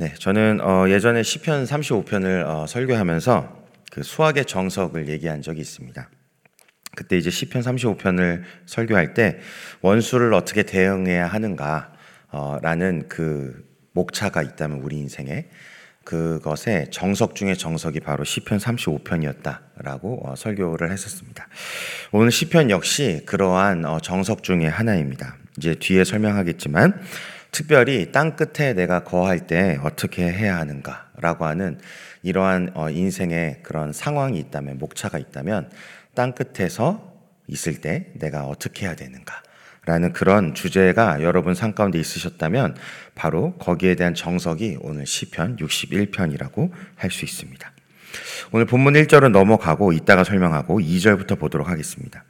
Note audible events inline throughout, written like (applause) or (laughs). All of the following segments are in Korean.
네, 저는 어, 예전에 시편 35편을 어, 설교하면서 그 수학의 정석을 얘기한 적이 있습니다. 그때 이제 시편 35편을 설교할 때 원수를 어떻게 대응해야 하는가라는 어, 그 목차가 있다면 우리 인생에 그것의 정석 중의 정석이 바로 시편 35편이었다라고 어, 설교를 했었습니다. 오늘 시편 역시 그러한 어, 정석 중의 하나입니다. 이제 뒤에 설명하겠지만 특별히 땅 끝에 내가 거할 때 어떻게 해야 하는가라고 하는 이러한 어, 인생의 그런 상황이 있다면 목차가 있다면 땅 끝에서 있을 때 내가 어떻게 해야 되는가 라는 그런 주제가 여러분 삶 가운데 있으셨다면 바로 거기에 대한 정석이 오늘 시편 61편이라고 할 수 있습니다. 오늘 본문 1절은 넘어가고 이따가 설명하고 2절부터 보도록 하겠습니다.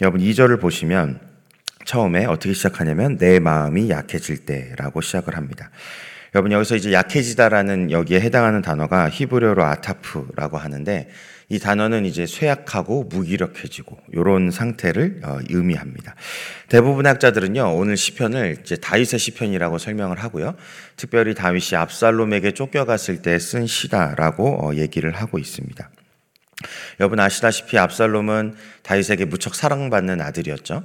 여러분 2절을 보시면 처음에 어떻게 시작하냐면 내 마음이 약해질 때라고 시작을 합니다. 여러분 여기서 이제 약해지다라는 여기에 해당하는 단어가 히브리어로 아타프라고 하는데 이 단어는 이제 쇠약하고 무기력해지고 이런 상태를 어, 의미합니다. 대부분의 학자들은요 오늘 시편을 이제 다윗의 시편이라고 설명을 하고요. 특별히 다윗이 압살롬에게 쫓겨갔을 때 쓴 시다라고 어, 얘기를 하고 있습니다. 여러분 아시다시피 압살롬은 다윗에게 무척 사랑받는 아들이었죠.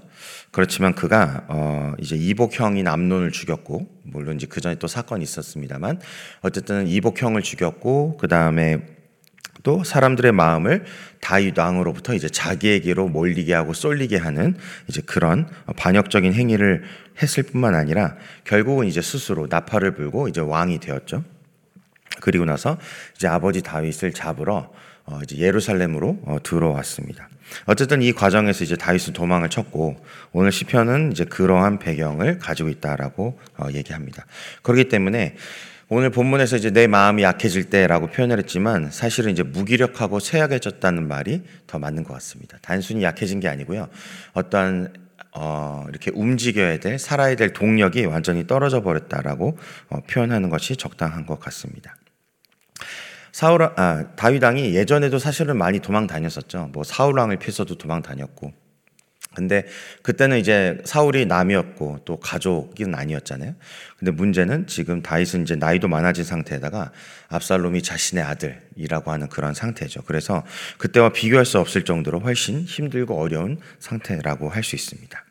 그렇지만 그가 어 이제 이복형인 암론을 죽였고 물론 이제 그 전에 또 사건이 있었습니다만 어쨌든 이복형을 죽였고 그 다음에 또 사람들의 마음을 다윗 왕으로부터 이제 자기에게로 몰리게 하고 쏠리게 하는 이제 그런 반역적인 행위를 했을 뿐만 아니라 결국은 이제 스스로 나팔을 불고 이제 왕이 되었죠. 그리고 나서 이제 아버지 다윗을 잡으러 어 이제 예루살렘으로 어 들어왔습니다. 어쨌든 이 과정에서 이제 다윗은 도망을 쳤고 오늘 시편은 이제 그러한 배경을 가지고 있다라고 어 얘기합니다. 그렇기 때문에 오늘 본문에서 이제 내 마음이 약해질 때라고 표현을 했지만 사실은 이제 무기력하고 쇠약해졌다는 말이 더 맞는 것 같습니다. 단순히 약해진 게 아니고요. 어떠한 어, 이렇게 움직여야 될, 살아야 될 동력이 완전히 떨어져 버렸다라고 어, 표현하는 것이 적당한 것 같습니다. 사울 아, 다윗 왕이 예전에도 사실은 많이 도망 다녔었죠. 뭐 사울 왕을 피해서도 도망 다녔고 근데 그때는 이제 사울이 남이었고 또 가족은 아니었잖아요. 근데 문제는 지금 다윗은 이제 나이도 많아진 상태에다가 압살롬이 자신의 아들이라고 하는 그런 상태죠. 그래서 그때와 비교할 수 없을 정도로 훨씬 힘들고 어려운 상태라고 할 수 있습니다.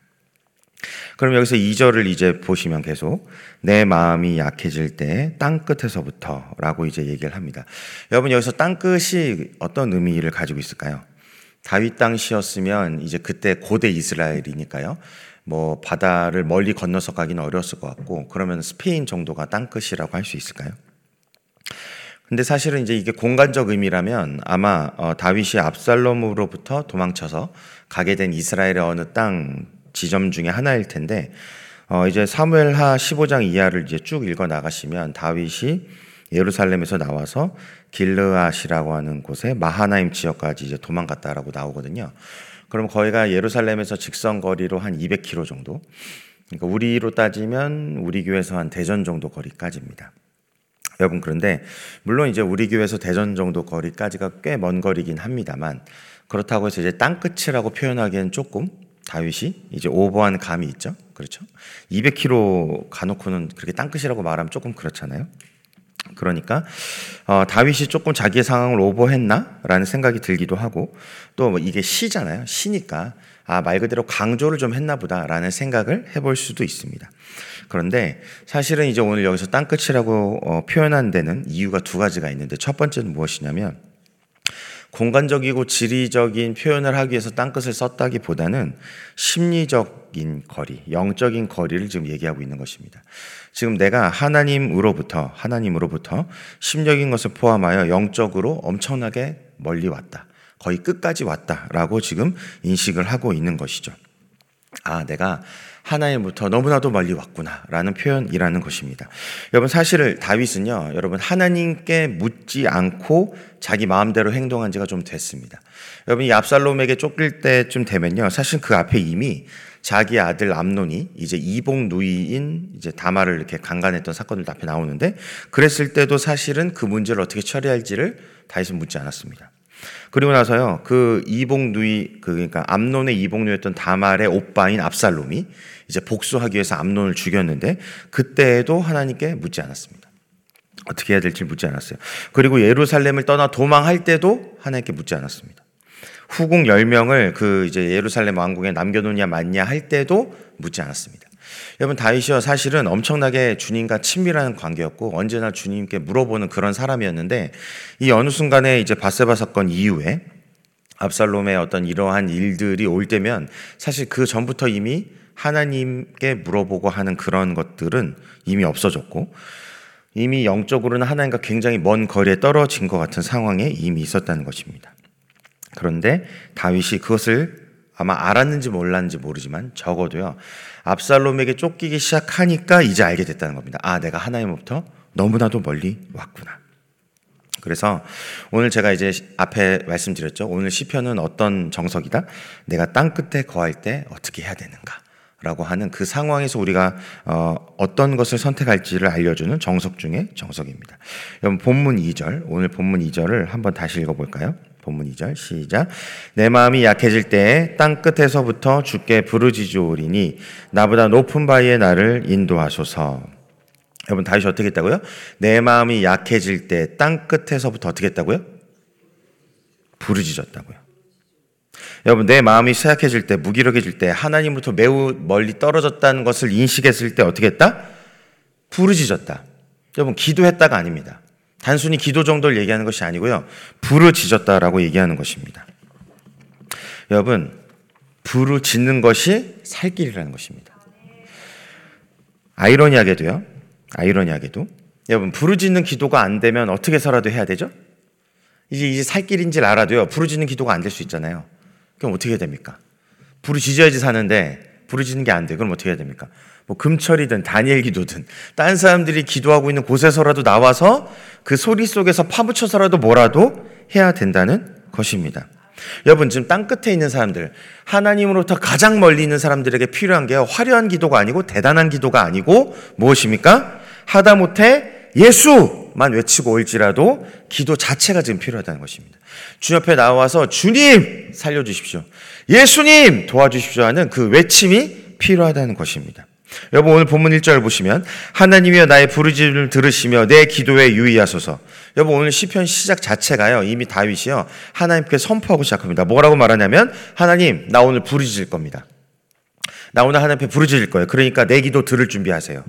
그럼 여기서 2절을 이제 보시면 계속 내 마음이 약해질 때 땅끝에서부터 라고 이제 얘기를 합니다. 여러분 여기서 땅끝이 어떤 의미를 가지고 있을까요? 다윗 당시였으면 이제 그때 고대 이스라엘이니까요. 뭐 바다를 멀리 건너서 가기는 어려웠을 것 같고 그러면 스페인 정도가 땅끝이라고 할 수 있을까요? 근데 사실은 이제 이게 공간적 의미라면 아마 어, 다윗이 압살롬으로부터 도망쳐서 가게 된 이스라엘의 어느 땅 지점 중에 하나일 텐데 어, 이제 사무엘하 15장 이하를 이제 쭉 읽어 나가시면 다윗이 예루살렘에서 나와서 길르앗이라고 하는 곳에 마하나임 지역까지 이제 도망갔다라고 나오거든요. 그럼 거기가 예루살렘에서 직선 거리로 한 200km 정도. 그러니까 우리로 따지면 우리 교회에서 한 대전 정도 거리까지입니다. 여러분 그런데 물론 이제 우리 교회에서 대전 정도 거리까지가 꽤 먼 거리긴 합니다만 그렇다고 해서 이제 땅 끝이라고 표현하기엔 조금 다윗이 이제 오버한 감이 있죠. 그렇죠? 200km 가놓고는 그렇게 땅 끝이라고 말하면 조금 그렇잖아요. 그러니까 어, 다윗이 조금 자기의 상황을 오버했나라는 생각이 들기도 하고 또 뭐 이게 시잖아요. 시니까 아, 말 그대로 강조를 좀 했나 보다라는 생각을 해볼 수도 있습니다. 그런데 사실은 이제 오늘 여기서 땅끝이라고 어, 표현한 데는 이유가 두 가지가 있는데 첫 번째는 무엇이냐면 공간적이고 지리적인 표현을 하기 위해서 땅끝을 썼다기보다는 심리적인 거리, 영적인 거리를 지금 얘기하고 있는 것입니다. 지금 내가 하나님으로부터, 하나님으로부터 심적인 것을 포함하여 영적으로 엄청나게 멀리 왔다. 거의 끝까지 왔다라고 지금 인식을 하고 있는 것이죠. 아, 내가 하나님부터 너무나도 멀리 왔구나라는 표현이라는 것입니다. 여러분 사실을 다윗은요, 여러분 하나님께 묻지 않고 자기 마음대로 행동한 지가 좀 됐습니다. 여러분 이 압살롬에게 쫓길 때쯤 되면요, 사실 그 앞에 이미 자기 아들 암논이 이제 이복 누이인 이제 다마를 이렇게 강간했던 사건들 앞에 나오는데 그랬을 때도 사실은 그 문제를 어떻게 처리할지를 다윗은 묻지 않았습니다. 그리고 나서요, 그 이복 누이, 그 그러니까 암론의 이복 누였던 다말의 오빠인 압살롬이 이제 복수하기 위해서 암론을 죽였는데 그때에도 하나님께 묻지 않았습니다. 어떻게 해야 될지 묻지 않았어요. 그리고 예루살렘을 떠나 도망할 때도 하나님께 묻지 않았습니다. 후궁 10명을 그 이제 예루살렘 왕궁에 남겨놓냐 맞냐 할 때도 묻지 않았습니다. 여러분 다윗이요 사실은 엄청나게 주님과 친밀한 관계였고 언제나 주님께 물어보는 그런 사람이었는데 이 어느 순간에 이제 바세바 사건 이후에 압살롬의 어떤 이러한 일들이 올 때면 사실 그 전부터 이미 하나님께 물어보고 하는 그런 것들은 이미 없어졌고 이미 영적으로는 하나님과 굉장히 먼 거리에 떨어진 것 같은 상황에 이미 있었다는 것입니다. 그런데 다윗이 그것을 아마 알았는지 몰랐는지 모르지만 적어도요 압살롬에게 쫓기기 시작하니까 이제 알게 됐다는 겁니다. 아 내가 하나님으로부터 너무나도 멀리 왔구나. 그래서 오늘 제가 이제 앞에 말씀드렸죠. 오늘 시편은 어떤 정석이다? 내가 땅 끝에 거할 때 어떻게 해야 되는가? 라고 하는 그 상황에서 우리가 어, 어떤 것을 선택할지를 알려주는 정석 중에 정석입니다. 여러분 본문 2절 오늘 본문 2절을 한번 다시 읽어볼까요? 본문 2절 시작 내 마음이 약해질 때땅 끝에서부터 주께 부르짖으오리니 나보다 높은 바위에 나를 인도하소서 여러분 다윗이 어떻게 했다고요? 내 마음이 약해질 때 땅 끝에서부터 어떻게 했다고요? 부르짖었다고요. 여러분 내 마음이 쇠약해질 때 무기력해질 때 하나님으로부터 매우 멀리 떨어졌다는 것을 인식했을 때 어떻게 했다? 부르짖었다. 여러분 기도했다가 아닙니다. 단순히 기도 정도를 얘기하는 것이 아니고요. 부르짖었다라고 얘기하는 것입니다. 여러분 부르짖는 것이 살 길이라는 것입니다. 아이러니하게도요. 아이러니하게도 여러분 부르짖는 기도가 안 되면 어떻게 살아도 해야 되죠? 이제 이제 살 길인지를 알아도요. 부르짖는 기도가 안 될 수 있잖아요. 그럼 어떻게 됩니까? 부르짖어야지 사는데 부르짖는 게 안 돼. 그럼 어떻게 해야 됩니까? 뭐 금철이든 다니엘 기도든 딴 사람들이 기도하고 있는 곳에서라도 나와서 그 소리 속에서 파묻혀서라도 뭐라도 해야 된다는 것입니다. 여러분 지금 땅 끝에 있는 사람들 하나님으로부터 가장 멀리 있는 사람들에게 필요한 게 화려한 기도가 아니고 대단한 기도가 아니고 무엇입니까? 하다못해 예수만 외치고 올지라도 기도 자체가 지금 필요하다는 것입니다. 주 옆에 나와서 주님 살려주십시오. 예수님 도와주십시오 하는 그 외침이 필요하다는 것입니다. 여러분 오늘 본문 1절 보시면 하나님이여 나의 부르짖음을 들으시며 내 기도에 유의하소서. 여러분 오늘 시편 시작 자체가요. 이미 다윗이요. 하나님께 선포하고 시작합니다. 뭐라고 말하냐면 하나님 나 오늘 부르짖을 겁니다. 나 오늘 하나님 앞에 부르짖을 거예요. 그러니까 내 기도 들을 준비하세요.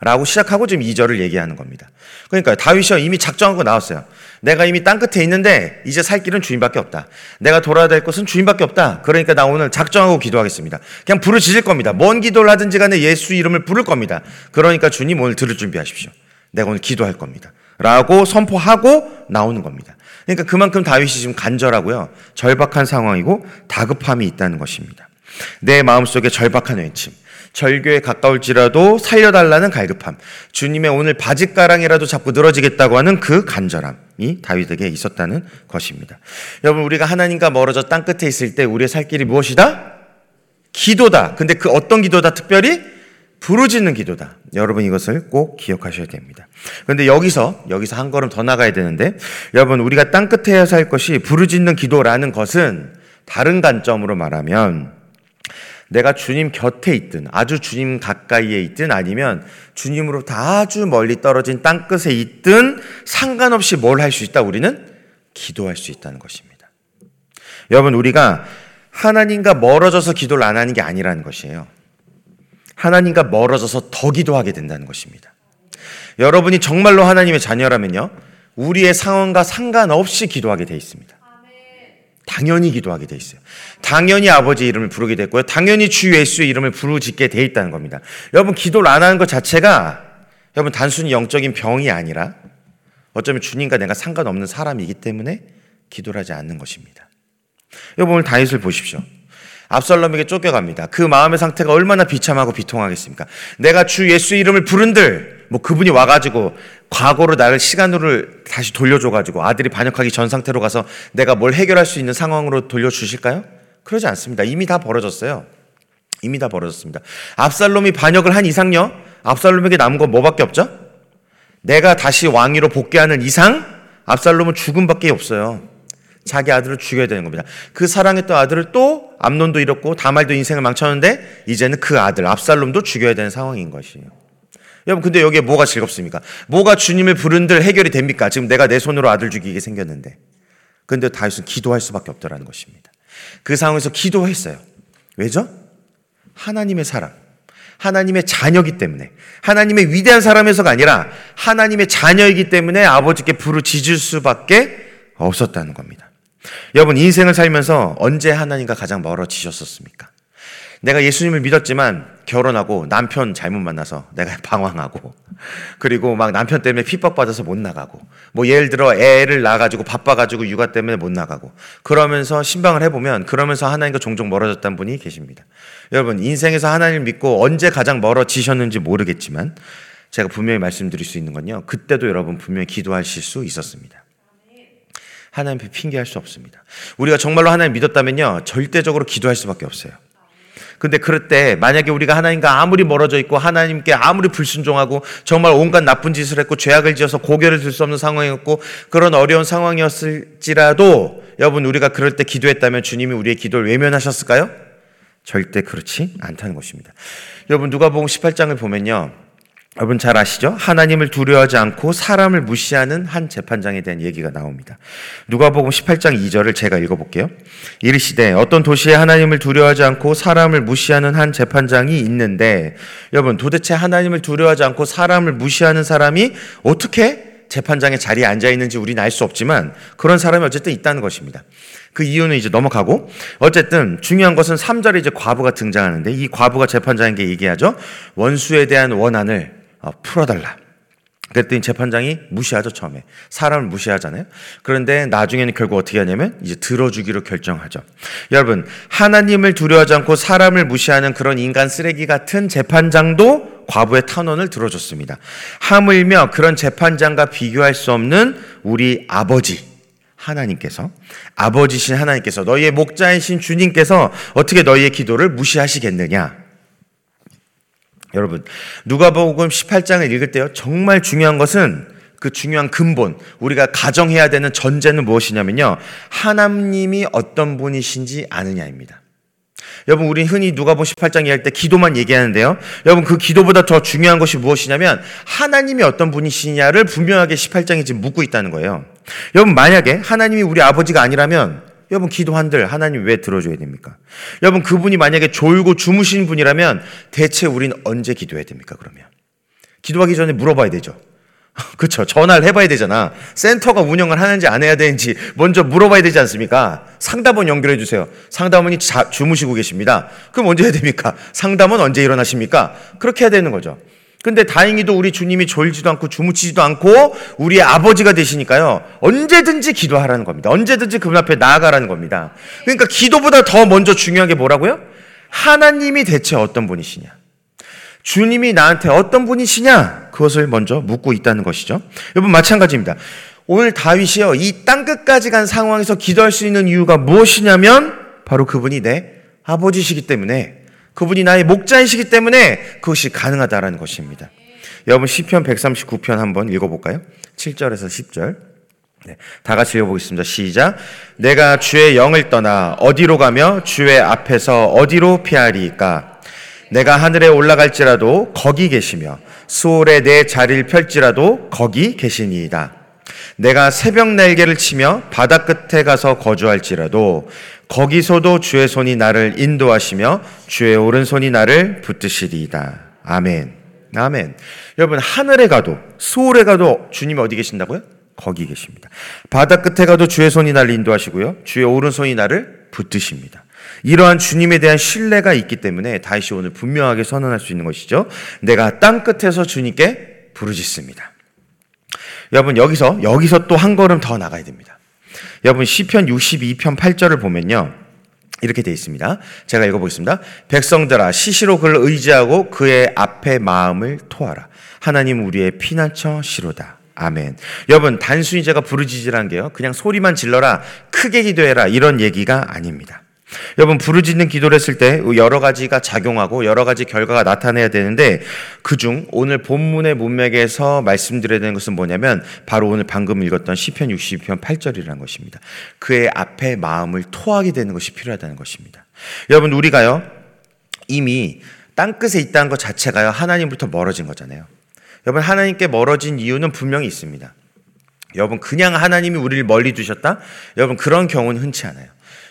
라고 시작하고 지금 2절을 얘기하는 겁니다. 그러니까 다윗이 이미 작정하고 나왔어요. 내가 이미 땅 끝에 있는데 이제 살 길은 주님밖에 없다. 내가 돌아야 될 것은 주님밖에 없다. 그러니까 나 오늘 작정하고 기도하겠습니다. 그냥 부르짖을 겁니다. 뭔 기도를 하든지 간에 예수 이름을 부를 겁니다. 그러니까 주님 오늘 들을 준비하십시오. 내가 오늘 기도할 겁니다. 라고 선포하고 나오는 겁니다. 그러니까 그만큼 다윗이 지금 간절하고요. 절박한 상황이고 다급함이 있다는 것입니다. 내 마음속에 절박한 외침. 절교에 가까울지라도 살려달라는 갈급함, 주님의 오늘 바짓가랑이라도 잡고 늘어지겠다고 하는 그 간절함이 다윗에게 있었다는 것입니다. 여러분, 우리가 하나님과 멀어져 땅 끝에 있을 때 우리의 살 길이 무엇이다? 기도다. 근데 그 어떤 기도다? 특별히 부르짖는 기도다. 여러분 이것을 꼭 기억하셔야 됩니다. 그런데 여기서 여기서 한 걸음 더 나가야 되는데 여러분 우리가 땅 끝에 살 것이 부르짖는 기도라는 것은 다른 관점으로 말하면 내가 주님 곁에 있든 아주 주님 가까이에 있든 아니면 주님으로부터 아주 멀리 떨어진 땅끝에 있든 상관없이 뭘 할 수 있다 우리는 기도할 수 있다는 것입니다. 여러분 우리가 하나님과 멀어져서 기도를 안 하는 게 아니라는 것이에요. 하나님과 멀어져서 더 기도하게 된다는 것입니다. 여러분이 정말로 하나님의 자녀라면요. 우리의 상황과 상관없이 기도하게 돼 있습니다. 당연히 기도하게 돼 있어요. 당연히 아버지 이름을 부르게 됐고요. 당연히 주 예수의 이름을 부르짖게 돼 있다는 겁니다. 여러분 기도를 안 하는 것 자체가 여러분 단순히 영적인 병이 아니라 어쩌면 주님과 내가 상관없는 사람이기 때문에 기도를 하지 않는 것입니다. 여러분 오늘 다윗을 보십시오. 압살롬에게 쫓겨갑니다. 그 마음의 상태가 얼마나 비참하고 비통하겠습니까? 내가 주 예수 이름을 부른들 뭐 그분이 와가지고 과거로 나를 시간으로 다시 돌려줘가지고 아들이 반역하기 전 상태로 가서 내가 뭘 해결할 수 있는 상황으로 돌려주실까요? 그러지 않습니다. 이미 다 벌어졌어요. 이미 다 벌어졌습니다. 압살롬이 반역을 한 이상요? 압살롬에게 남은 건 뭐밖에 없죠? 내가 다시 왕위로 복귀하는 이상 압살롬은 죽음밖에 없어요. 자기 아들을 죽여야 되는 겁니다. 그 사랑했던 아들을 또 암론도 잃었고 다말도 인생을 망쳤는데 이제는 그 아들 압살롬도 죽여야 되는 상황인 것이에요. 여러분 근데 여기에 뭐가 즐겁습니까? 뭐가 주님을 부른들 해결이 됩니까? 지금 내가 내 손으로 아들 죽이게 생겼는데. 근데 다윗은 기도할 수밖에 없더라는 것입니다. 그 상황에서 기도했어요. 왜죠? 하나님의 사랑. 하나님의 자녀이기 때문에 하나님의 위대한 사람에서가 아니라 하나님의 자녀이기 때문에 아버지께 부르짖을 수밖에 없었다는 겁니다. 여러분 인생을 살면서 언제 하나님과 가장 멀어지셨었습니까? 내가 예수님을 믿었지만 결혼하고 남편 잘못 만나서 내가 (laughs) 방황하고 그리고 막 남편 때문에 핍박받아서 못 나가고 뭐 예를 들어 애를 낳아가지고 바빠가지고 육아 때문에 못 나가고 그러면서 신방을 해보면 그러면서 하나님과 종종 멀어졌다는 분이 계십니다. 여러분 인생에서 하나님을 믿고 언제 가장 멀어지셨는지 모르겠지만 제가 분명히 말씀드릴 수 있는 건요. 그때도 여러분 분명히 기도하실 수 있었습니다. 하나님 앞에 핑계할 수 없습니다. 우리가 정말로 하나님 믿었다면요. 절대적으로 기도할 수밖에 없어요. 근데 그럴 때 만약에 우리가 하나님과 아무리 멀어져 있고 하나님께 아무리 불순종하고 정말 온갖 나쁜 짓을 했고 죄악을 지어서 고개를 들 수 없는 상황이었고 그런 어려운 상황이었을지라도 여러분 우리가 그럴 때 기도했다면 주님이 우리의 기도를 외면하셨을까요? 절대 그렇지 않다는 것입니다. 여러분 누가복음 18장을 보면요. 여러분 잘 아시죠? 하나님을 두려워하지 않고 사람을 무시하는 한 재판장에 대한 얘기가 나옵니다. 누가복음 18장 2절을 제가 읽어볼게요. 이르시되 어떤 도시에 하나님을 두려워하지 않고 사람을 무시하는 한 재판장이 있는데 여러분 도대체 하나님을 두려워하지 않고 사람을 무시하는 사람이 어떻게 재판장의 자리에 앉아 있는지 우리는 알 수 없지만 그런 사람이 어쨌든 있다는 것입니다. 그 이유는 이제 넘어가고 어쨌든 중요한 것은 3절에 이제 과부가 등장하는데 이 과부가 재판장에게 얘기하죠. 원수에 대한 원한을 어, 풀어달라. 그랬더니 재판장이 무시하죠, 처음에. 사람을 무시하잖아요. 그런데 나중에는 결국 어떻게 하냐면 이제 들어주기로 결정하죠. 여러분, 하나님을 두려워하지 않고 사람을 무시하는 그런 인간 쓰레기 같은 재판장도 과부의 탄원을 들어줬습니다. 하물며 그런 재판장과 비교할 수 없는 우리 아버지, 하나님께서, 아버지신 하나님께서, 너희의 목자이신 주님께서 어떻게 너희의 기도를 무시하시겠느냐? 여러분, 누가복음 18장을 읽을 때요. 정말 중요한 것은 그 중요한 근본, 우리가 가정해야 되는 전제는 무엇이냐면요. 하나님이 어떤 분이신지 아느냐입니다. 여러분, 우리 흔히 누가복음 18장 이야기할 때 기도만 얘기하는데요. 여러분, 그 기도보다 더 중요한 것이 무엇이냐면 하나님이 어떤 분이시냐를 분명하게 18장이 지금 묻고 있다는 거예요. 여러분, 만약에 하나님이 우리 아버지가 아니라면 여러분 기도한들 하나님 왜 들어줘야 됩니까? 여러분 그분이 만약에 졸고 주무신 분이라면 대체 우리는 언제 기도해야 됩니까? 그러면 기도하기 전에 물어봐야 되죠. (laughs) 그렇죠. 전화를 해봐야 되잖아. 센터가 운영을 하는지 안 해야 되는지 먼저 물어봐야 되지 않습니까? 상담원 연결해 주세요. 상담원이 자, 주무시고 계십니다. 그럼 언제 해야 됩니까? 상담원 언제 일어나십니까? 그렇게 해야 되는 거죠. 근데 다행히도 우리 주님이 졸지도 않고 주무치지도 않고 우리의 아버지가 되시니까요. 언제든지 기도하라는 겁니다. 언제든지 그분 앞에 나아가라는 겁니다. 그러니까 기도보다 더 먼저 중요한 게 뭐라고요? 하나님이 대체 어떤 분이시냐? 주님이 나한테 어떤 분이시냐? 그것을 먼저 묻고 있다는 것이죠. 여러분 마찬가지입니다. 오늘 다윗이요. 이 땅 끝까지 간 상황에서 기도할 수 있는 이유가 무엇이냐면 바로 그분이 내 아버지시기 때문에 그분이 나의 목자이시기 때문에 그것이 가능하다라는 것입니다. 여러분 시편 139편 한번 읽어볼까요? 7절에서 10절. 네, 다 같이 읽어보겠습니다. 시작. 내가 주의 영을 떠나 어디로 가며 주의 앞에서 어디로 피하리까? 내가 하늘에 올라갈지라도 거기 계시며 수월에 내 자리를 펼지라도 거기 계시니이다. 내가 새벽 날개를 치며 바다 끝에 가서 거주할지라도 거기서도 주의 손이 나를 인도하시며 주의 오른손이 나를 붙드시리이다. 아멘. 아멘. 여러분, 하늘에 가도, 수월에 가도 주님이 어디 계신다고요? 거기 계십니다. 바다 끝에 가도 주의 손이 나를 인도하시고요. 주의 오른손이 나를 붙드십니다. 이러한 주님에 대한 신뢰가 있기 때문에 다시 오늘 분명하게 선언할 수 있는 것이죠. 내가 땅 끝에서 주님께 부르짖습니다. 여러분, 여기서, 여기서 또 한 걸음 더 나가야 됩니다. 여러분 시편 62편 8절을 보면요. 이렇게 되어 있습니다. 제가 읽어보겠습니다. 백성들아 시시로 그를 의지하고 그의 앞에 마음을 토하라. 하나님 우리의 피난처 시로다. 아멘. 여러분 단순히 제가 부르짖으란 게요. 그냥 소리만 질러라. 크게 기도해라. 이런 얘기가 아닙니다. 여러분 부르짖는 기도를 했을 때 여러 가지가 작용하고 여러 가지 결과가 나타내야 되는데 그중 오늘 본문의 문맥에서 말씀드려야 되는 것은 뭐냐면 바로 오늘 방금 읽었던 시편 62편 8절이라는 것입니다. 그의 앞에 마음을 토하게 되는 것이 필요하다는 것입니다. 여러분 우리가요 이미 땅끝에 있다는 것 자체가요 하나님부터 멀어진 거잖아요. 여러분 하나님께 멀어진 이유는 분명히 있습니다. 여러분 그냥 하나님이 우리를 멀리 두셨다? 여러분 그런 경우는 흔치 않아요.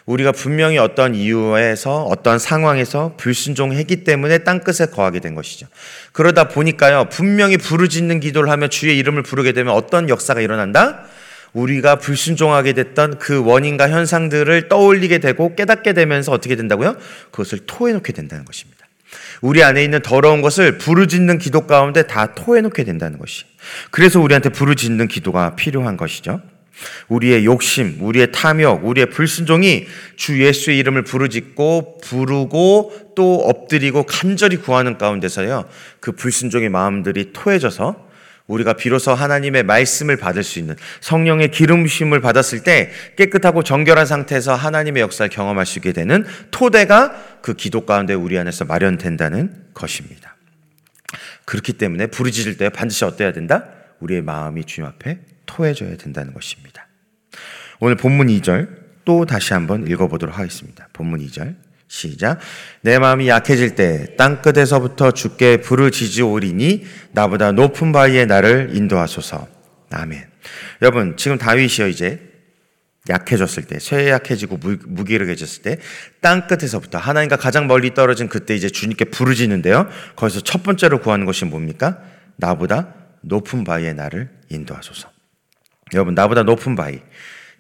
우리가 분명히 어떤 이유에서 어떤 상황에서 불순종했기 때문에 땅끝에 거하게 된 것이죠. 그러다 보니까요, 분명히 부르짖는 기도를 하며 주의 이름을 부르게 되면 어떤 역사가 일어난다? 우리가 불순종하게 됐던 그 원인과 현상들을 떠올리게 되고 깨닫게 되면서 어떻게 된다고요? 그것을 토해놓게 된다는 것입니다. 우리 안에 있는 더러운 것을 부르짖는 기도 가운데 다 토해놓게 된다는 것이. 그래서 우리한테 부르짖는 기도가 필요한 것이죠. 우리의 욕심, 우리의 탐욕, 우리의 불순종이 주 예수의 이름을 부르짖고 부르고 또 엎드리고 간절히 구하는 가운데서요. 그 불순종의 마음들이 토해져서 우리가 비로소 하나님의 말씀을 받을 수 있는 성령의 기름심을 받았을 때 깨끗하고 정결한 상태에서 하나님의 역사를 경험할 수 있게 되는 토대가 그 기도 가운데 우리 안에서 마련된다는 것입니다. 그렇기 때문에 부르짖을 때 반드시 어때야 된다? 우리의 마음이 주님 앞에 토해져야 된다는 것입니다. 오늘 본문 2절 또 다시 한번 읽어보도록 하겠습니다. 본문 2절 시작. 내 마음이 약해질 때 땅끝에서부터 주께 부르짖으오리니 나보다 높은 바위에 나를 인도하소서. 아멘. 여러분 지금 다윗이요 이제 약해졌을 때, 쇠약해지고 무기력해졌을 때, 땅 끝에서부터 하나님과 가장 멀리 떨어진 그때 이제 주님께 부르짖는데요. 거기서 첫 번째로 구하는 것이 뭡니까? 나보다 높은 바위에 나를 인도하소서. 여러분, 나보다 높은 바위.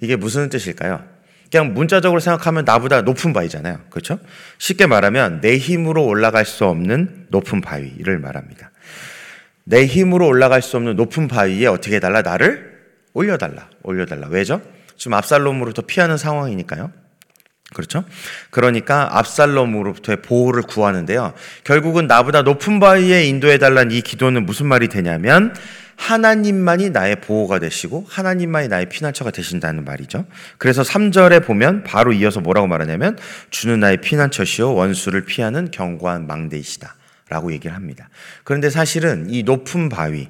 이게 무슨 뜻일까요? 그냥 문자적으로 생각하면 나보다 높은 바위잖아요. 그렇죠? 쉽게 말하면 내 힘으로 올라갈 수 없는 높은 바위를 말합니다. 내 힘으로 올라갈 수 없는 높은 바위에 어떻게 해달라? 나를 올려달라. 올려달라. 왜죠? 지금 압살롬으로부터 피하는 상황이니까요. 그렇죠? 그러니까 압살롬으로부터의 보호를 구하는데요. 결국은 나보다 높은 바위에 인도해달라는 이 기도는 무슨 말이 되냐면 하나님만이 나의 보호가 되시고 하나님만이 나의 피난처가 되신다는 말이죠. 그래서 3절에 보면 바로 이어서 뭐라고 말하냐면 주는 나의 피난처시요 원수를 피하는 견고한 망대이시다. 라고 얘기를 합니다. 그런데 사실은 이 높은 바위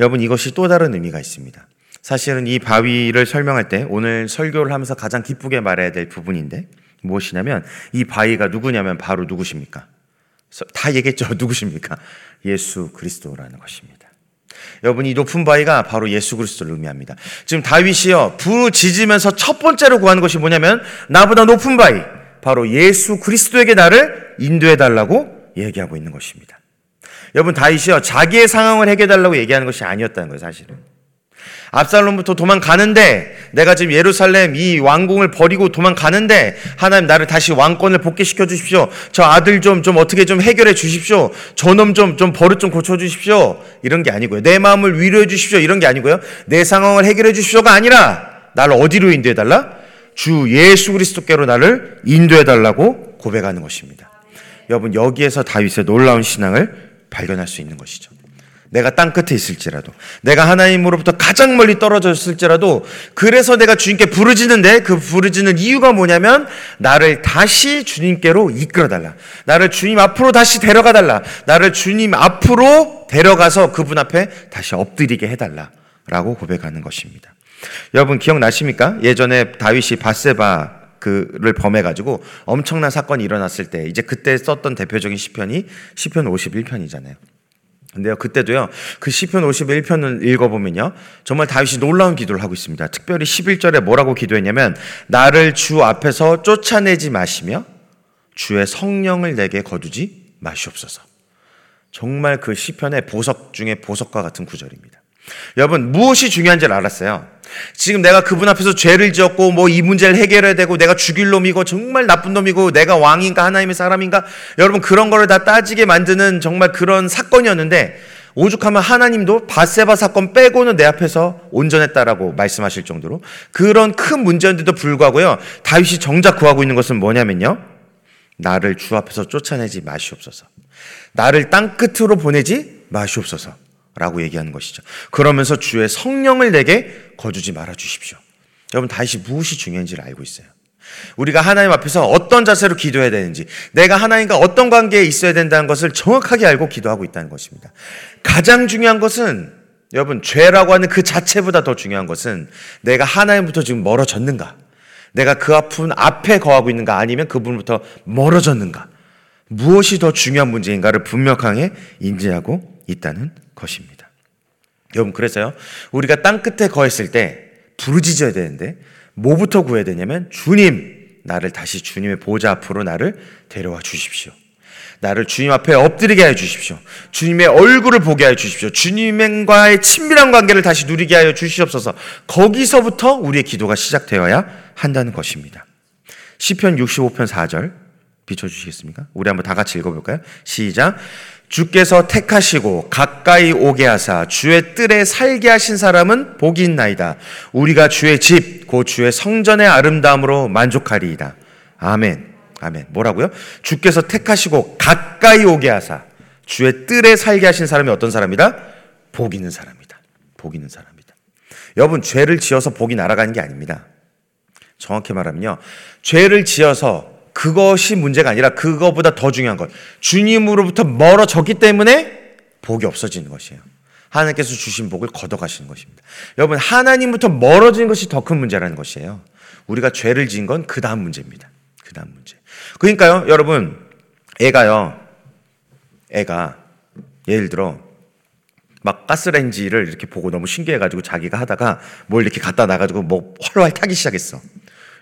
여러분 이것이 또 다른 의미가 있습니다. 사실은 이 바위를 설명할 때 오늘 설교를 하면서 가장 기쁘게 말해야 될 부분인데 무엇이냐면 이 바위가 누구냐면 바로 누구십니까? 다 얘기했죠. (laughs) 누구십니까? 예수 그리스도라는 것입니다. 여러분 이 높은 바위가 바로 예수 그리스도를 의미합니다. 지금 다윗이요 부르짖으면서 첫 번째로 구하는 것이 뭐냐면 나보다 높은 바위 바로 예수 그리스도에게 나를 인도해 달라고 얘기하고 있는 것입니다. 여러분 다윗이요 자기의 상황을 해결해 달라고 얘기하는 것이 아니었다는 거예요 사실은. 압살롬부터 도망가는데 내가 지금 예루살렘 이 왕궁을 버리고 도망가는데 하나님 나를 다시 왕권을 복귀시켜 주십시오. 저 아들 좀좀 어떻게 좀 해결해 주십시오. 저놈 좀좀 버릇 좀 고쳐 주십시오. 이런 게 아니고요. 내 마음을 위로해 주십시오. 이런 게 아니고요. 내 상황을 해결해 주십시오가 아니라 나를 어디로 인도해 달라? 주 예수 그리스도께로 나를 인도해 달라고 고백하는 것입니다. 여러분 여기에서 다윗의 놀라운 신앙을 발견할 수 있는 것이죠. 내가 땅 끝에 있을지라도, 내가 하나님으로부터 가장 멀리 떨어져 있을지라도, 그래서 내가 주님께 부르짖는데 그 부르짖는 이유가 뭐냐면, 나를 다시 주님께로 이끌어 달라. 나를 주님 앞으로 다시 데려가 달라. 나를 주님 앞으로 데려가서 그분 앞에 다시 엎드리게 해 달라. 라고 고백하는 것입니다. 여러분 기억나십니까? 예전에 다윗이 바세바 그를 범해 가지고 엄청난 사건이 일어났을 때 이제 그때 썼던 대표적인 시편이 시편 51편이잖아요. 근데요, 그때도요, 그 시편 51편을 읽어보면요, 정말 다윗이 놀라운 기도를 하고 있습니다. 특별히 11절에 뭐라고 기도했냐면, 나를 주 앞에서 쫓아내지 마시며, 주의 성령을 내게 거두지 마시옵소서. 정말 그 시편의 보석 중에 보석과 같은 구절입니다. 여러분, 무엇이 중요한지를 알았어요. 지금 내가 그분 앞에서 죄를 지었고 뭐 이 문제를 해결해야 되고 내가 죽일 놈이고 정말 나쁜 놈이고 내가 왕인가 하나님의 사람인가? 여러분 그런 거를 다 따지게 만드는 정말 그런 사건이었는데 오죽하면 하나님도 바세바 사건 빼고는 내 앞에서 온전했다라고 말씀하실 정도로 그런 큰 문제인데도 불구하고요 다윗이 정작 구하고 있는 것은 뭐냐면요 나를 주 앞에서 쫓아내지 마시옵소서. 나를 땅 끝으로 보내지 마시옵소서 라고 얘기하는 것이죠. 그러면서 주의 성령을 내게 거주지 말아 주십시오. 여러분, 다시 무엇이 중요한지를 알고 있어요. 우리가 하나님 앞에서 어떤 자세로 기도해야 되는지, 내가 하나님과 어떤 관계에 있어야 된다는 것을 정확하게 알고 기도하고 있다는 것입니다. 가장 중요한 것은, 여러분, 죄라고 하는 그 자체보다 더 중요한 것은 내가 하나님부터 지금 멀어졌는가? 내가 그 아픈 앞에 거하고 있는가? 아니면 그분부터 멀어졌는가? 무엇이 더 중요한 문제인가를 분명하게 인지하고 있다는 것입니다. 여러분 그래서요. 우리가 땅 끝에 거했을 때 부르짖어야 되는데 뭐부터 구해야 되냐면 주님 나를 다시 주님의 보좌 앞으로 나를 데려와 주십시오. 나를 주님 앞에 엎드리게 해 주십시오. 주님의 얼굴을 보게 해 주십시오. 주님과의 친밀한 관계를 다시 누리게 하여 주시옵소서. 거기서부터 우리의 기도가 시작되어야 한다는 것입니다. 시편 65편 4절 비춰 주시겠습니까? 우리 한번 다 같이 읽어 볼까요? 시작. 주께서 택하시고 가까이 오게 하사 주의 뜰에 살게 하신 사람은 복이 있나이다. 우리가 주의 집, 곧 주의 성전의 아름다움으로 만족하리이다. 아멘. 아멘. 뭐라고요? 주께서 택하시고 가까이 오게 하사 주의 뜰에 살게 하신 사람이 어떤 사람이다? 복 있는 사람이다. 복 있는 사람이다. 여러분, 죄를 지어서 복이 날아가는 게 아닙니다. 정확히 말하면요. 죄를 지어서 그것이 문제가 아니라 그거보다 더 중요한 것. 주님으로부터 멀어졌기 때문에 복이 없어지는 것이에요. 하나님께서 주신 복을 걷어가시는 것입니다. 여러분, 하나님부터 멀어지는 것이 더 큰 문제라는 것이에요. 우리가 죄를 지은 건 그 다음 문제입니다. 그 다음 문제. 그러니까요, 여러분, 애가요, 애가, 예를 들어, 막 가스레인지를 이렇게 보고 너무 신기해가지고 자기가 하다가 뭘 이렇게 갖다 놔가지고 뭐 헐헐 타기 시작했어.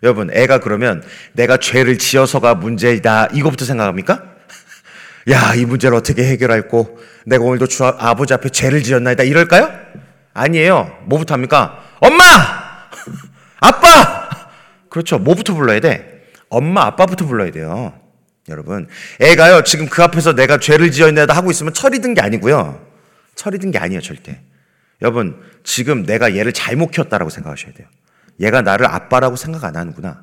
여러분, 애가 그러면 내가 죄를 지어서가 문제이다. 이거부터 생각합니까? 야, 이 문제를 어떻게 해결할고 내가 오늘도 주 아버지 앞에 죄를 지었나이다. 이럴까요? 아니에요. 뭐부터 합니까? 엄마! (laughs) 아빠! 그렇죠. 뭐부터 불러야 돼? 엄마, 아빠부터 불러야 돼요. 여러분, 애가요, 지금 그 앞에서 내가 죄를 지었나이다 하고 있으면 철이 든 게 아니고요. 철이 든 게 아니에요, 절대. 여러분, 지금 내가 얘를 잘못 키웠다라고 생각하셔야 돼요. 얘가 나를 아빠라고 생각 안 하는구나.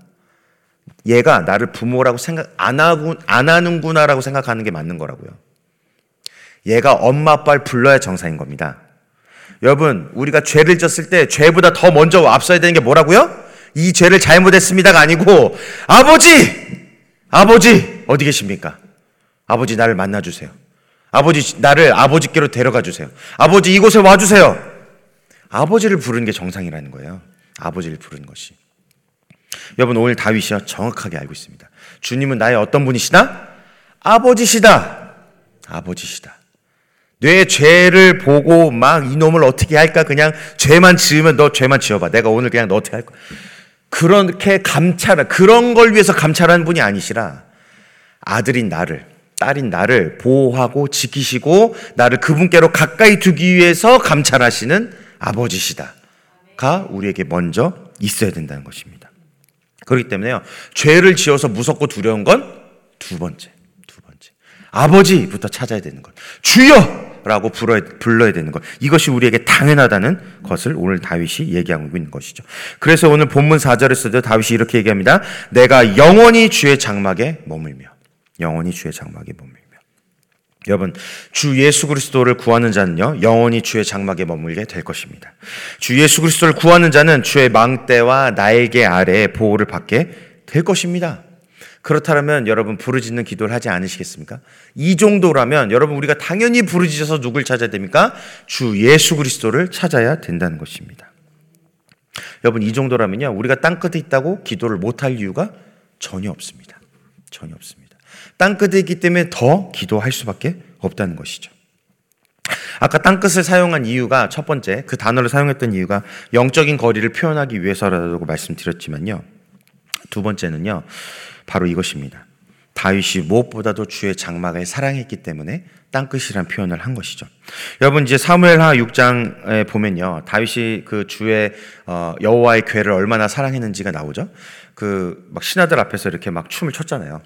얘가 나를 부모라고 생각 안 하고 안 하는구나라고 생각하는 게 맞는 거라고요. 얘가 엄마 아빠를 불러야 정상인 겁니다. 여러분, 우리가 죄를 졌을 때 죄보다 더 먼저 앞서야 되는 게 뭐라고요? 이 죄를 잘못했습니다가 아니고 아버지, 아버지 어디 계십니까? 아버지 나를 만나 주세요. 아버지 나를 아버지께로 데려가 주세요. 아버지 이곳에 와 주세요. 아버지를 부르는 게 정상이라는 거예요. 아버지를 부르는 것이. 여러분 오늘 다윗이요 정확하게 알고 있습니다. 주님은 나의 어떤 분이시다? 아버지시다. 아버지시다. 내 죄를 보고 막 이놈을 어떻게 할까 그냥 죄만 지으면 너 죄만 지어봐. 내가 오늘 그냥 너 어떻게 할 거야. 그렇게 감찰 그런 걸 위해서 감찰하는 분이 아니시라 아들인 나를 딸인 나를 보호하고 지키시고 나를 그분께로 가까이 두기 위해서 감찰하시는 아버지시다. 가 우리에게 먼저 있어야 된다는 것입니다. 그렇기 때문에요. 죄를 지어서 무섭고 두려운 건 두 번째, 두 번째. 아버지부터 찾아야 되는 것. 주여! 라고 불러야, 불러야 되는 것. 이것이 우리에게 당연하다는 것을 오늘 다윗이 얘기하고 있는 것이죠. 그래서 오늘 본문 4절에서도 다윗이 이렇게 얘기합니다. 내가 영원히 주의 장막에 머물며, 영원히 주의 장막에 머물며. 여러분, 주 예수 그리스도를 구하는 자는요, 영원히 주의 장막에 머물게 될 것입니다. 주 예수 그리스도를 구하는 자는 주의 망대와 날개 아래에 보호를 받게 될 것입니다. 그렇다면 여러분 부르짖는 기도를 하지 않으시겠습니까? 이 정도라면 여러분 우리가 당연히 부르짖어서 누굴 찾아야 됩니까? 주 예수 그리스도를 찾아야 된다는 것입니다. 여러분 이 정도라면요 우리가 땅 끝에 있다고 기도를 못할 이유가 전혀 없습니다. 전혀 없습니다. 땅끝에 있기 때문에 더 기도할 수밖에 없다는 것이죠. 아까 땅끝을 사용한 이유가 첫 번째, 그 단어를 사용했던 이유가 영적인 거리를 표현하기 위해서라고 말씀드렸지만요. 두 번째는요, 바로 이것입니다. 다윗이 무엇보다도 주의 장막을 사랑했기 때문에 땅끝이란 표현을 한 것이죠. 여러분 이제 사무엘하 6장에 보면요, 다윗이 그 주의 어, 여호와의 괴를 얼마나 사랑했는지가 나오죠. 그 막 신하들 앞에서 이렇게 막 춤을 췄잖아요.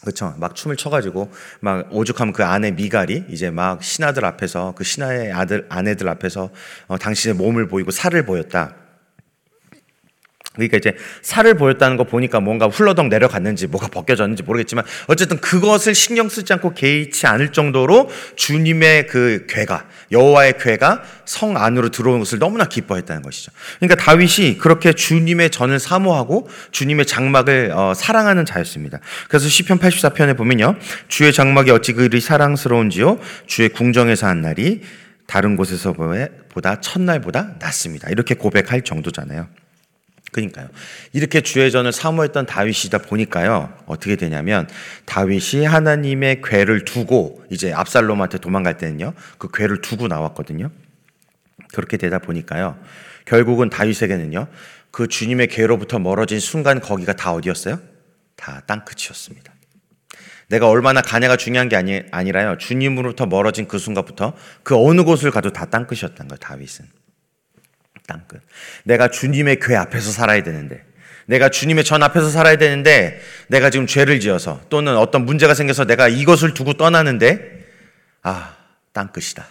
그렇죠. 막 춤을 춰가지고 막 오죽하면 그 아내 미갈이 이제 막 신하들 앞에서 그 신하의 아들 아내들 앞에서 어, 당신의 몸을 보이고 살을 보였다. 그러니까 이제 살을 보였다는 거 보니까 뭔가 훌러덩 내려갔는지 뭐가 벗겨졌는지 모르겠지만 어쨌든 그것을 신경 쓰지 않고 개의치 않을 정도로 주님의 그 괴가 여호와의 괴가 성 안으로 들어오는 것을 너무나 기뻐했다는 것이죠. 그러니까 다윗이 그렇게 주님의 전을 사모하고 주님의 장막을 어, 사랑하는 자였습니다. 그래서 시편 84편에 보면요. 주의 장막이 어찌 그리 사랑스러운지요 주의 궁정에서 한 날이 다른 곳에서 보다 첫날보다 낫습니다. 이렇게 고백할 정도잖아요. 그러니까요. 이렇게 주의 전을 사모했던 다윗이다 보니까요. 어떻게 되냐면 다윗이 하나님의 괴를 두고 이제 압살롬한테 도망갈 때는요. 그 괴를 두고 나왔거든요. 그렇게 되다 보니까요. 결국은 다윗에게는요. 그 주님의 괴로부터 멀어진 순간 거기가 다 어디였어요? 다 땅끝이었습니다. 내가 얼마나 가냐가 중요한 게 아니, 아니라요. 주님으로부터 멀어진 그 순간부터 그 어느 곳을 가도 다 땅끝이었던 거예요. 다윗은. 땅끝. 내가 주님의 궤 앞에서 살아야 되는데, 내가 주님의 전 앞에서 살아야 되는데, 내가 지금 죄를 지어서 또는 어떤 문제가 생겨서 내가 이것을 두고 떠나는데, 아, 땅끝이다.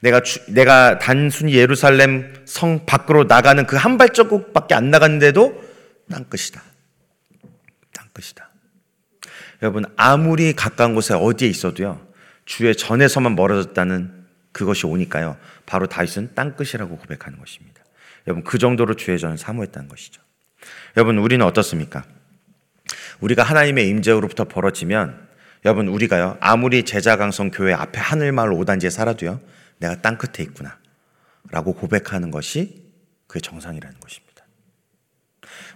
내가 주, 내가 단순히 예루살렘 성 밖으로 나가는 그 한 발자국밖에 안 나갔는데도 땅끝이다. 땅끝이다. 여러분 아무리 가까운 곳에 어디에 있어도요 주의 전에서만 멀어졌다는 그것이 오니까요 바로 다윗은 땅끝이라고 고백하는 것입니다. 여러분 그 정도로 주의 전을 사모했다는 것이죠. 여러분 우리는 어떻습니까? 우리가 하나님의 임재로부터 벌어지면 여러분 우리가요 아무리 제자강성 교회 앞에 하늘마을 5단지에 살아도요 내가 땅 끝에 있구나 라고 고백하는 것이 그의 정상이라는 것입니다.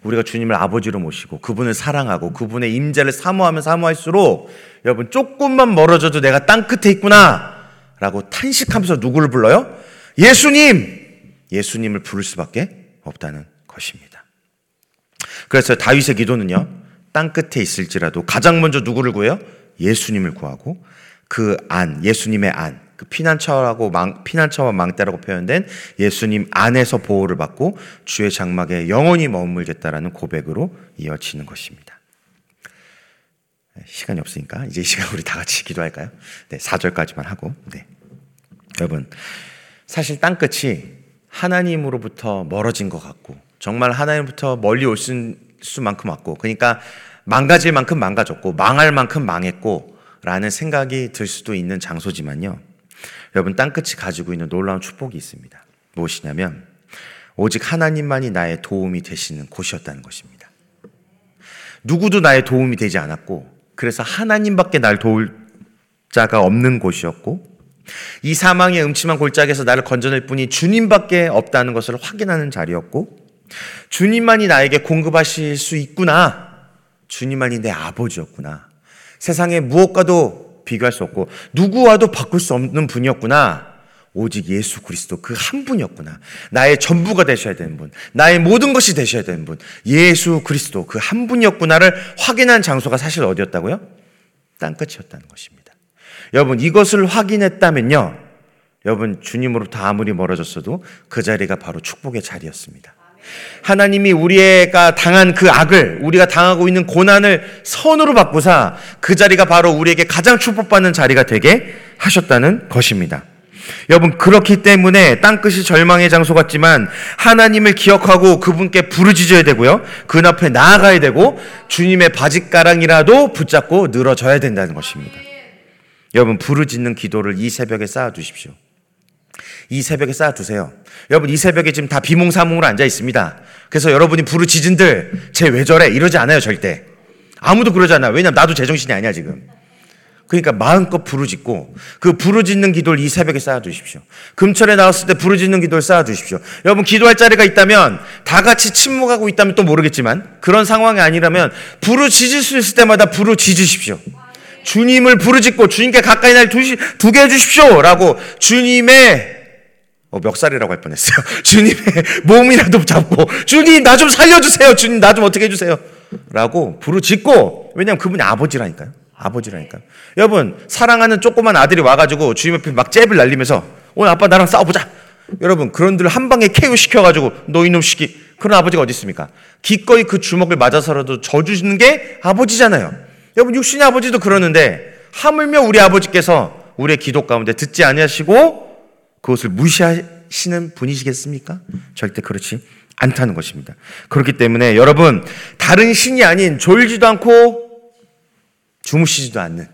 우리가 주님을 아버지로 모시고 그분을 사랑하고 그분의 임재를 사모하면 사모할수록 여러분 조금만 멀어져도 내가 땅 끝에 있구나 라고 탄식하면서 누구를 불러요? 예수님! 예수님을 부를 수밖에 없다는 것입니다. 그래서 다윗의 기도는요, 땅 끝에 있을지라도 가장 먼저 누구를 구해요? 예수님을 구하고 그 안, 예수님의 안, 그 피난처라고 망, 피난처와 망대라고 표현된 예수님 안에서 보호를 받고 주의 장막에 영원히 머물겠다라는 고백으로 이어지는 것입니다. 시간이 없으니까 이제 이 시간 우리 다 같이 기도할까요? 네, 4절까지만 하고. 네. 여러분, 사실 땅끝이 하나님으로부터 멀어진 것 같고, 정말 하나님부터 멀리 올 수만큼 왔고, 그러니까 망가질 만큼 망가졌고, 망할 만큼 망했고, 라는 생각이 들 수도 있는 장소지만요. 여러분, 땅끝이 가지고 있는 놀라운 축복이 있습니다. 무엇이냐면, 오직 하나님만이 나의 도움이 되시는 곳이었다는 것입니다. 누구도 나의 도움이 되지 않았고, 그래서 하나님밖에 날 도울 자가 없는 곳이었고, 이 사망의 음침한 골짜기에서 나를 건져낼 뿐이 주님밖에 없다는 것을 확인하는 자리였고, 주님만이 나에게 공급하실 수 있구나. 주님만이 내 아버지였구나. 세상에 무엇과도 비교할 수 없고 누구와도 바꿀 수 없는 분이었구나. 오직 예수 그리스도 그 한 분이었구나. 나의 전부가 되셔야 되는 분. 나의 모든 것이 되셔야 되는 분. 예수 그리스도 그 한 분이었구나를 확인한 장소가 사실 어디였다고요? 땅끝이었다는 것입니다. 여러분, 이것을 확인했다면요. 여러분, 주님으로부터 아무리 멀어졌어도 그 자리가 바로 축복의 자리였습니다. 하나님이 우리가 당한 그 악을 우리가 당하고 있는 고난을 선으로 바꾸사 그 자리가 바로 우리에게 가장 축복받는 자리가 되게 하셨다는 것입니다. 여러분 그렇기 때문에 땅끝이 절망의 장소 같지만 하나님을 기억하고 그분께 부르짖어야 되고요. 그 앞에 나아가야 되고 주님의 바짓가랑이라도 붙잡고 늘어져야 된다는 것입니다. 여러분 부르짖는 기도를 이 새벽에 쌓아 두십시오. 이 새벽에 쌓아두세요. 여러분, 이 새벽에 지금 다 비몽사몽으로 앉아 있습니다. 그래서 여러분이 부르짖은들, 쟤왜 저래? 이러지 않아요, 절대. 아무도 그러지 않아요. 왜냐면 나도 제정신이 아니야, 지금. 그러니까 마음껏 부르짖고 그 부르짖는 기도를 이 새벽에 쌓아두십시오. 금철에 나왔을 때 부르짖는 기도를 쌓아두십시오. 여러분 기도할 자리가 있다면 다 같이 침묵하고 있다면 또 모르겠지만 그런 상황이 아니라면 부르짖을 수 있을 때마다 부르짖으십시오. 주님을 부르짖고 주님께 가까이 날 두게 해주십시오. 라고 주님의 어, 멱살이라고 할 뻔했어요. (laughs) 주님의 몸이라도 잡고, 주님, 나 좀 살려주세요. 주님, 나 좀 어떻게 해주세요. 라고 부르짖고, 왜냐면 그분이 아버지라니까요. 아버지라니까요. 여러분, 사랑하는 조그만 아들이 와가지고 주님 앞에 막 잽을 날리면서, 오늘 아빠 나랑 싸워보자. 여러분, 그런들 한 방에 KO 시켜가지고, 너 이놈 시키. 그런 아버지가 어디 있습니까? 기꺼이 그 주먹을 맞아서라도 져주시는 게 아버지잖아요. 여러분, 육신의 아버지도 그러는데, 하물며 우리 아버지께서 우리의 기도 가운데 듣지 아니하시고 그것을 무시하시는 분이시겠습니까? 절대 그렇지 않다는 것입니다. 그렇기 때문에 여러분 다른 신이 아닌 졸지도 않고 주무시지도 않는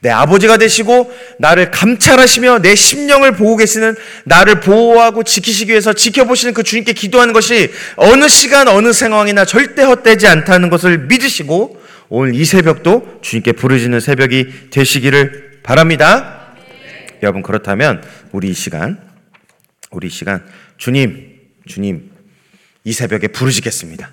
내 아버지가 되시고 나를 감찰하시며 내 심령을 보고 계시는 나를 보호하고 지키시기 위해서 지켜보시는 그 주님께 기도하는 것이 어느 시간 어느 상황이나 절대 헛되지 않다는 것을 믿으시고 오늘 이 새벽도 주님께 부르짖는 새벽이 되시기를 바랍니다. 여러분 그렇다면 우리 이 시간 우리 이 시간 주님 주님 이 새벽에 부르짖겠습니다.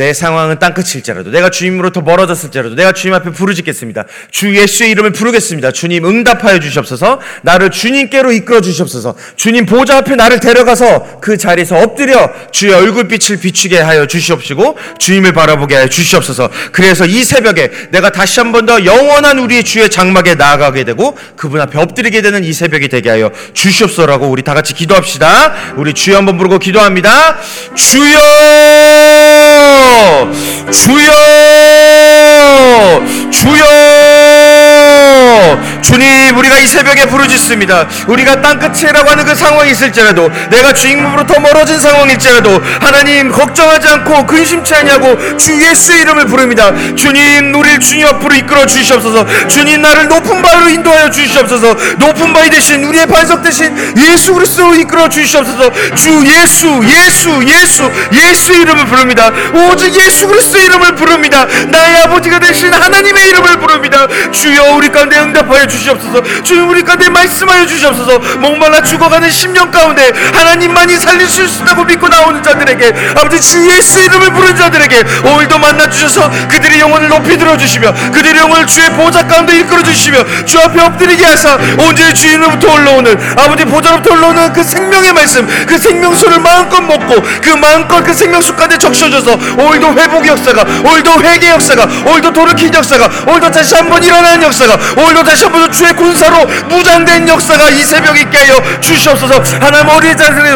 내 상황은 땅끝일지라도 내가 주님으로부터 멀어졌을지라도 내가 주님 앞에 부르짖겠습니다. 주 예수의 이름을 부르겠습니다. 주님 응답하여 주시옵소서. 나를 주님께로 이끌어 주시옵소서. 주님 보좌 앞에 나를 데려가서 그 자리에서 엎드려 주의 얼굴빛을 비추게 하여 주시옵시고 주님을 바라보게 하여 주시옵소서. 그래서 이 새벽에 내가 다시 한 번 더 영원한 우리의 주의 장막에 나아가게 되고 그분 앞에 엎드리게 되는 이 새벽이 되게 하여 주시옵소라고 우리 다 같이 기도합시다. 우리 주여 한번 부르고 기도합니다. 주여! 주여! 주여 주님 우리가 이 새벽에 부르짖습니다. 우리가 땅끝이라고 하는 그 상황이 있을지라도 내가 주님으로부터 멀어진 상황일지라도 하나님 걱정하지 않고 근심치 아니하고 주 예수의 이름을 부릅니다. 주님 우리를 주님 앞으로 이끌어 주시옵소서. 주님 나를 높은 바로 인도하여 주시옵소서. 높은 바위 대신 우리의 반석 대신 예수 그리스도로 이끌어 주시옵소서. 주 예수 예수 예수 예수 이름을 부릅니다. 오직 예수 그리스도 이름을 부릅니다. 나의 아버지가 되신 하나님의 이름을 부릅니다. 주여 우리 가운데 응답하여 주시옵소서. 주여 우리 가운데 말씀하여 주시옵소서. 목말라 죽어가는 10년 가운데 하나님만이 살리실 수 있다고 믿고 나오는 자들에게 아버지 주 예수 이름을 부른 자들에게 오늘도 만나 주셔서 그들의 영혼을 높이 들어 주시며 그들의 영혼을 주의 보좌 가운데 이끌어 주시며 주 앞에 엎드리게 하사 온전히 주인으로부터 올라오는 아버지 보좌로부터 올라오는 그 생명의 말씀 그 생명수를 마음껏 먹고 그 마음껏 그 생명수 가운데 적셔져서 오늘도 회복 역사가 오늘도 회개 역사가 오늘도 돌이킨 역사가 오늘도 다시 한번 일어나는 역사가 오늘도 다시 한번 주의 군사로 무장된 역사가 이 새벽에 하여 주시옵소서. 하나님 어린 자들의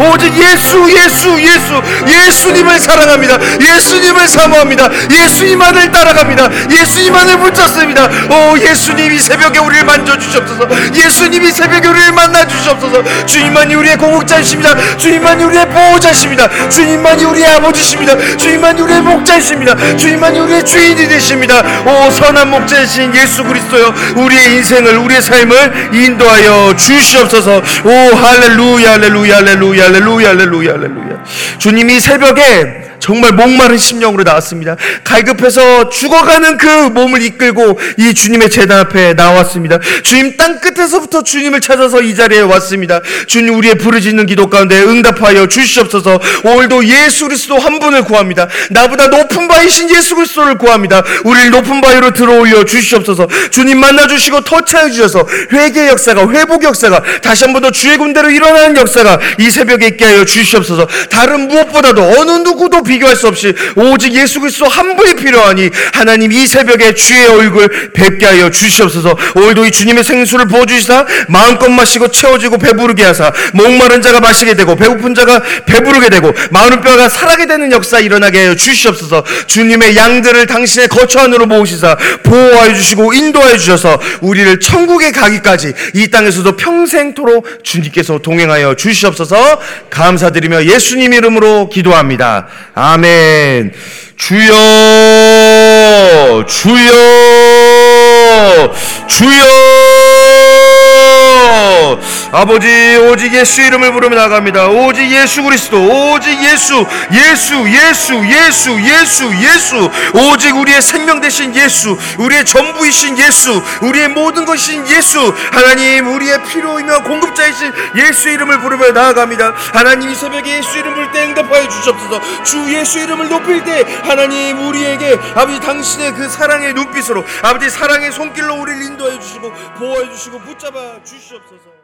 오직 예수 예수 예수 예수님을 사랑합니다. 예수님을 사모합니다. 예수님만을 따라갑니다. 예수님만을 붙잡습니다. 오 예수님이 새벽에 우리를 만져주시옵소서. 예수님이 새벽에 우리를 만나주시옵소서. 주님만이 우리의 공급자이십니다. 주님만이 우리의 보호자이십니다. 주님만이 우리의 아버지십니다. 주님만이 우리의 목자이십니다. 주님만이 우리의 주인이 되십니다. 오 선한 목자이신 예수 그리스도여 우리의 인생을 우리의 삶을 인도하여 주시옵소서. 오 할렐루야 할렐루야 할렐루야 할렐루야 할렐루야. 주님이 새벽에 정말 목마른 심령으로 나왔습니다. 갈급해서 죽어가는 그 몸을 이끌고 이 주님의 재단 앞에 나왔습니다. 주님 땅 끝에서부터 주님을 찾아서 이 자리에 왔습니다. 주님 우리의 부르짖는 기도 가운데 응답하여 주시옵소서. 오늘도 예수 그리스도 한 분을 구합니다. 나보다 높은 바이신 예수 그리스도를 구합니다. 우리를 높은 바위로 들어올려 주시옵소서. 주님 만나 주시고 터치하여 주셔서 회개 역사가 회복 역사가 다시 한 번 더 주의 군대로 일어나는 역사가 이 새벽에 있게 하여 주시옵소서. 다른 무엇보다도 어느 누구도 비교할 수 없이 오직 예수 그리스도 한 분이 필요하니 하나님 이 새벽에 주의 얼굴 뵙게 하여 주시옵소서. 오늘도 이 주님의 생수를 부어 주시사 마음껏 마시고 채워지고 배부르게 하사 목마른 자가 마시게 되고 배고픈 자가 배부르게 되고 마른 뼈가 살아게 되는 역사 일어나게 하여 주시옵소서. 주님의 양들을 당신의 거처 안으로 모으시사 보호하여 주시고 인도하여 주셔서 우리를 천국에 가기까지 이 땅에서도 평생토록 주님께서 동행하여 주시옵소서. 감사드리며 예수님 이름으로 기도합니다. 아멘. 주여, 주여, 주여. 아버지 오직 예수 이름을 부르며 나갑니다. 오직 예수 그리스도, 오직 예수, 예수, 예수, 예수, 예수, 예수. 오직 우리의 생명 되신 예수, 우리의 전부이신 예수, 우리의 모든 것이신 예수. 하나님 우리의 필요이며 공급자이신 예수 이름을 부르며 나아갑니다. 하나님 이 새벽에 예수 이름 부를 때 응답하여 주시옵소서. 주 예수 이름을 높일 때 하나님 우리에게 아버지 당신의 그 사랑의 눈빛으로 아버지 사랑의 손길로 우리를 인도해 주시고 보호해 주시고 붙잡아 주시옵소서.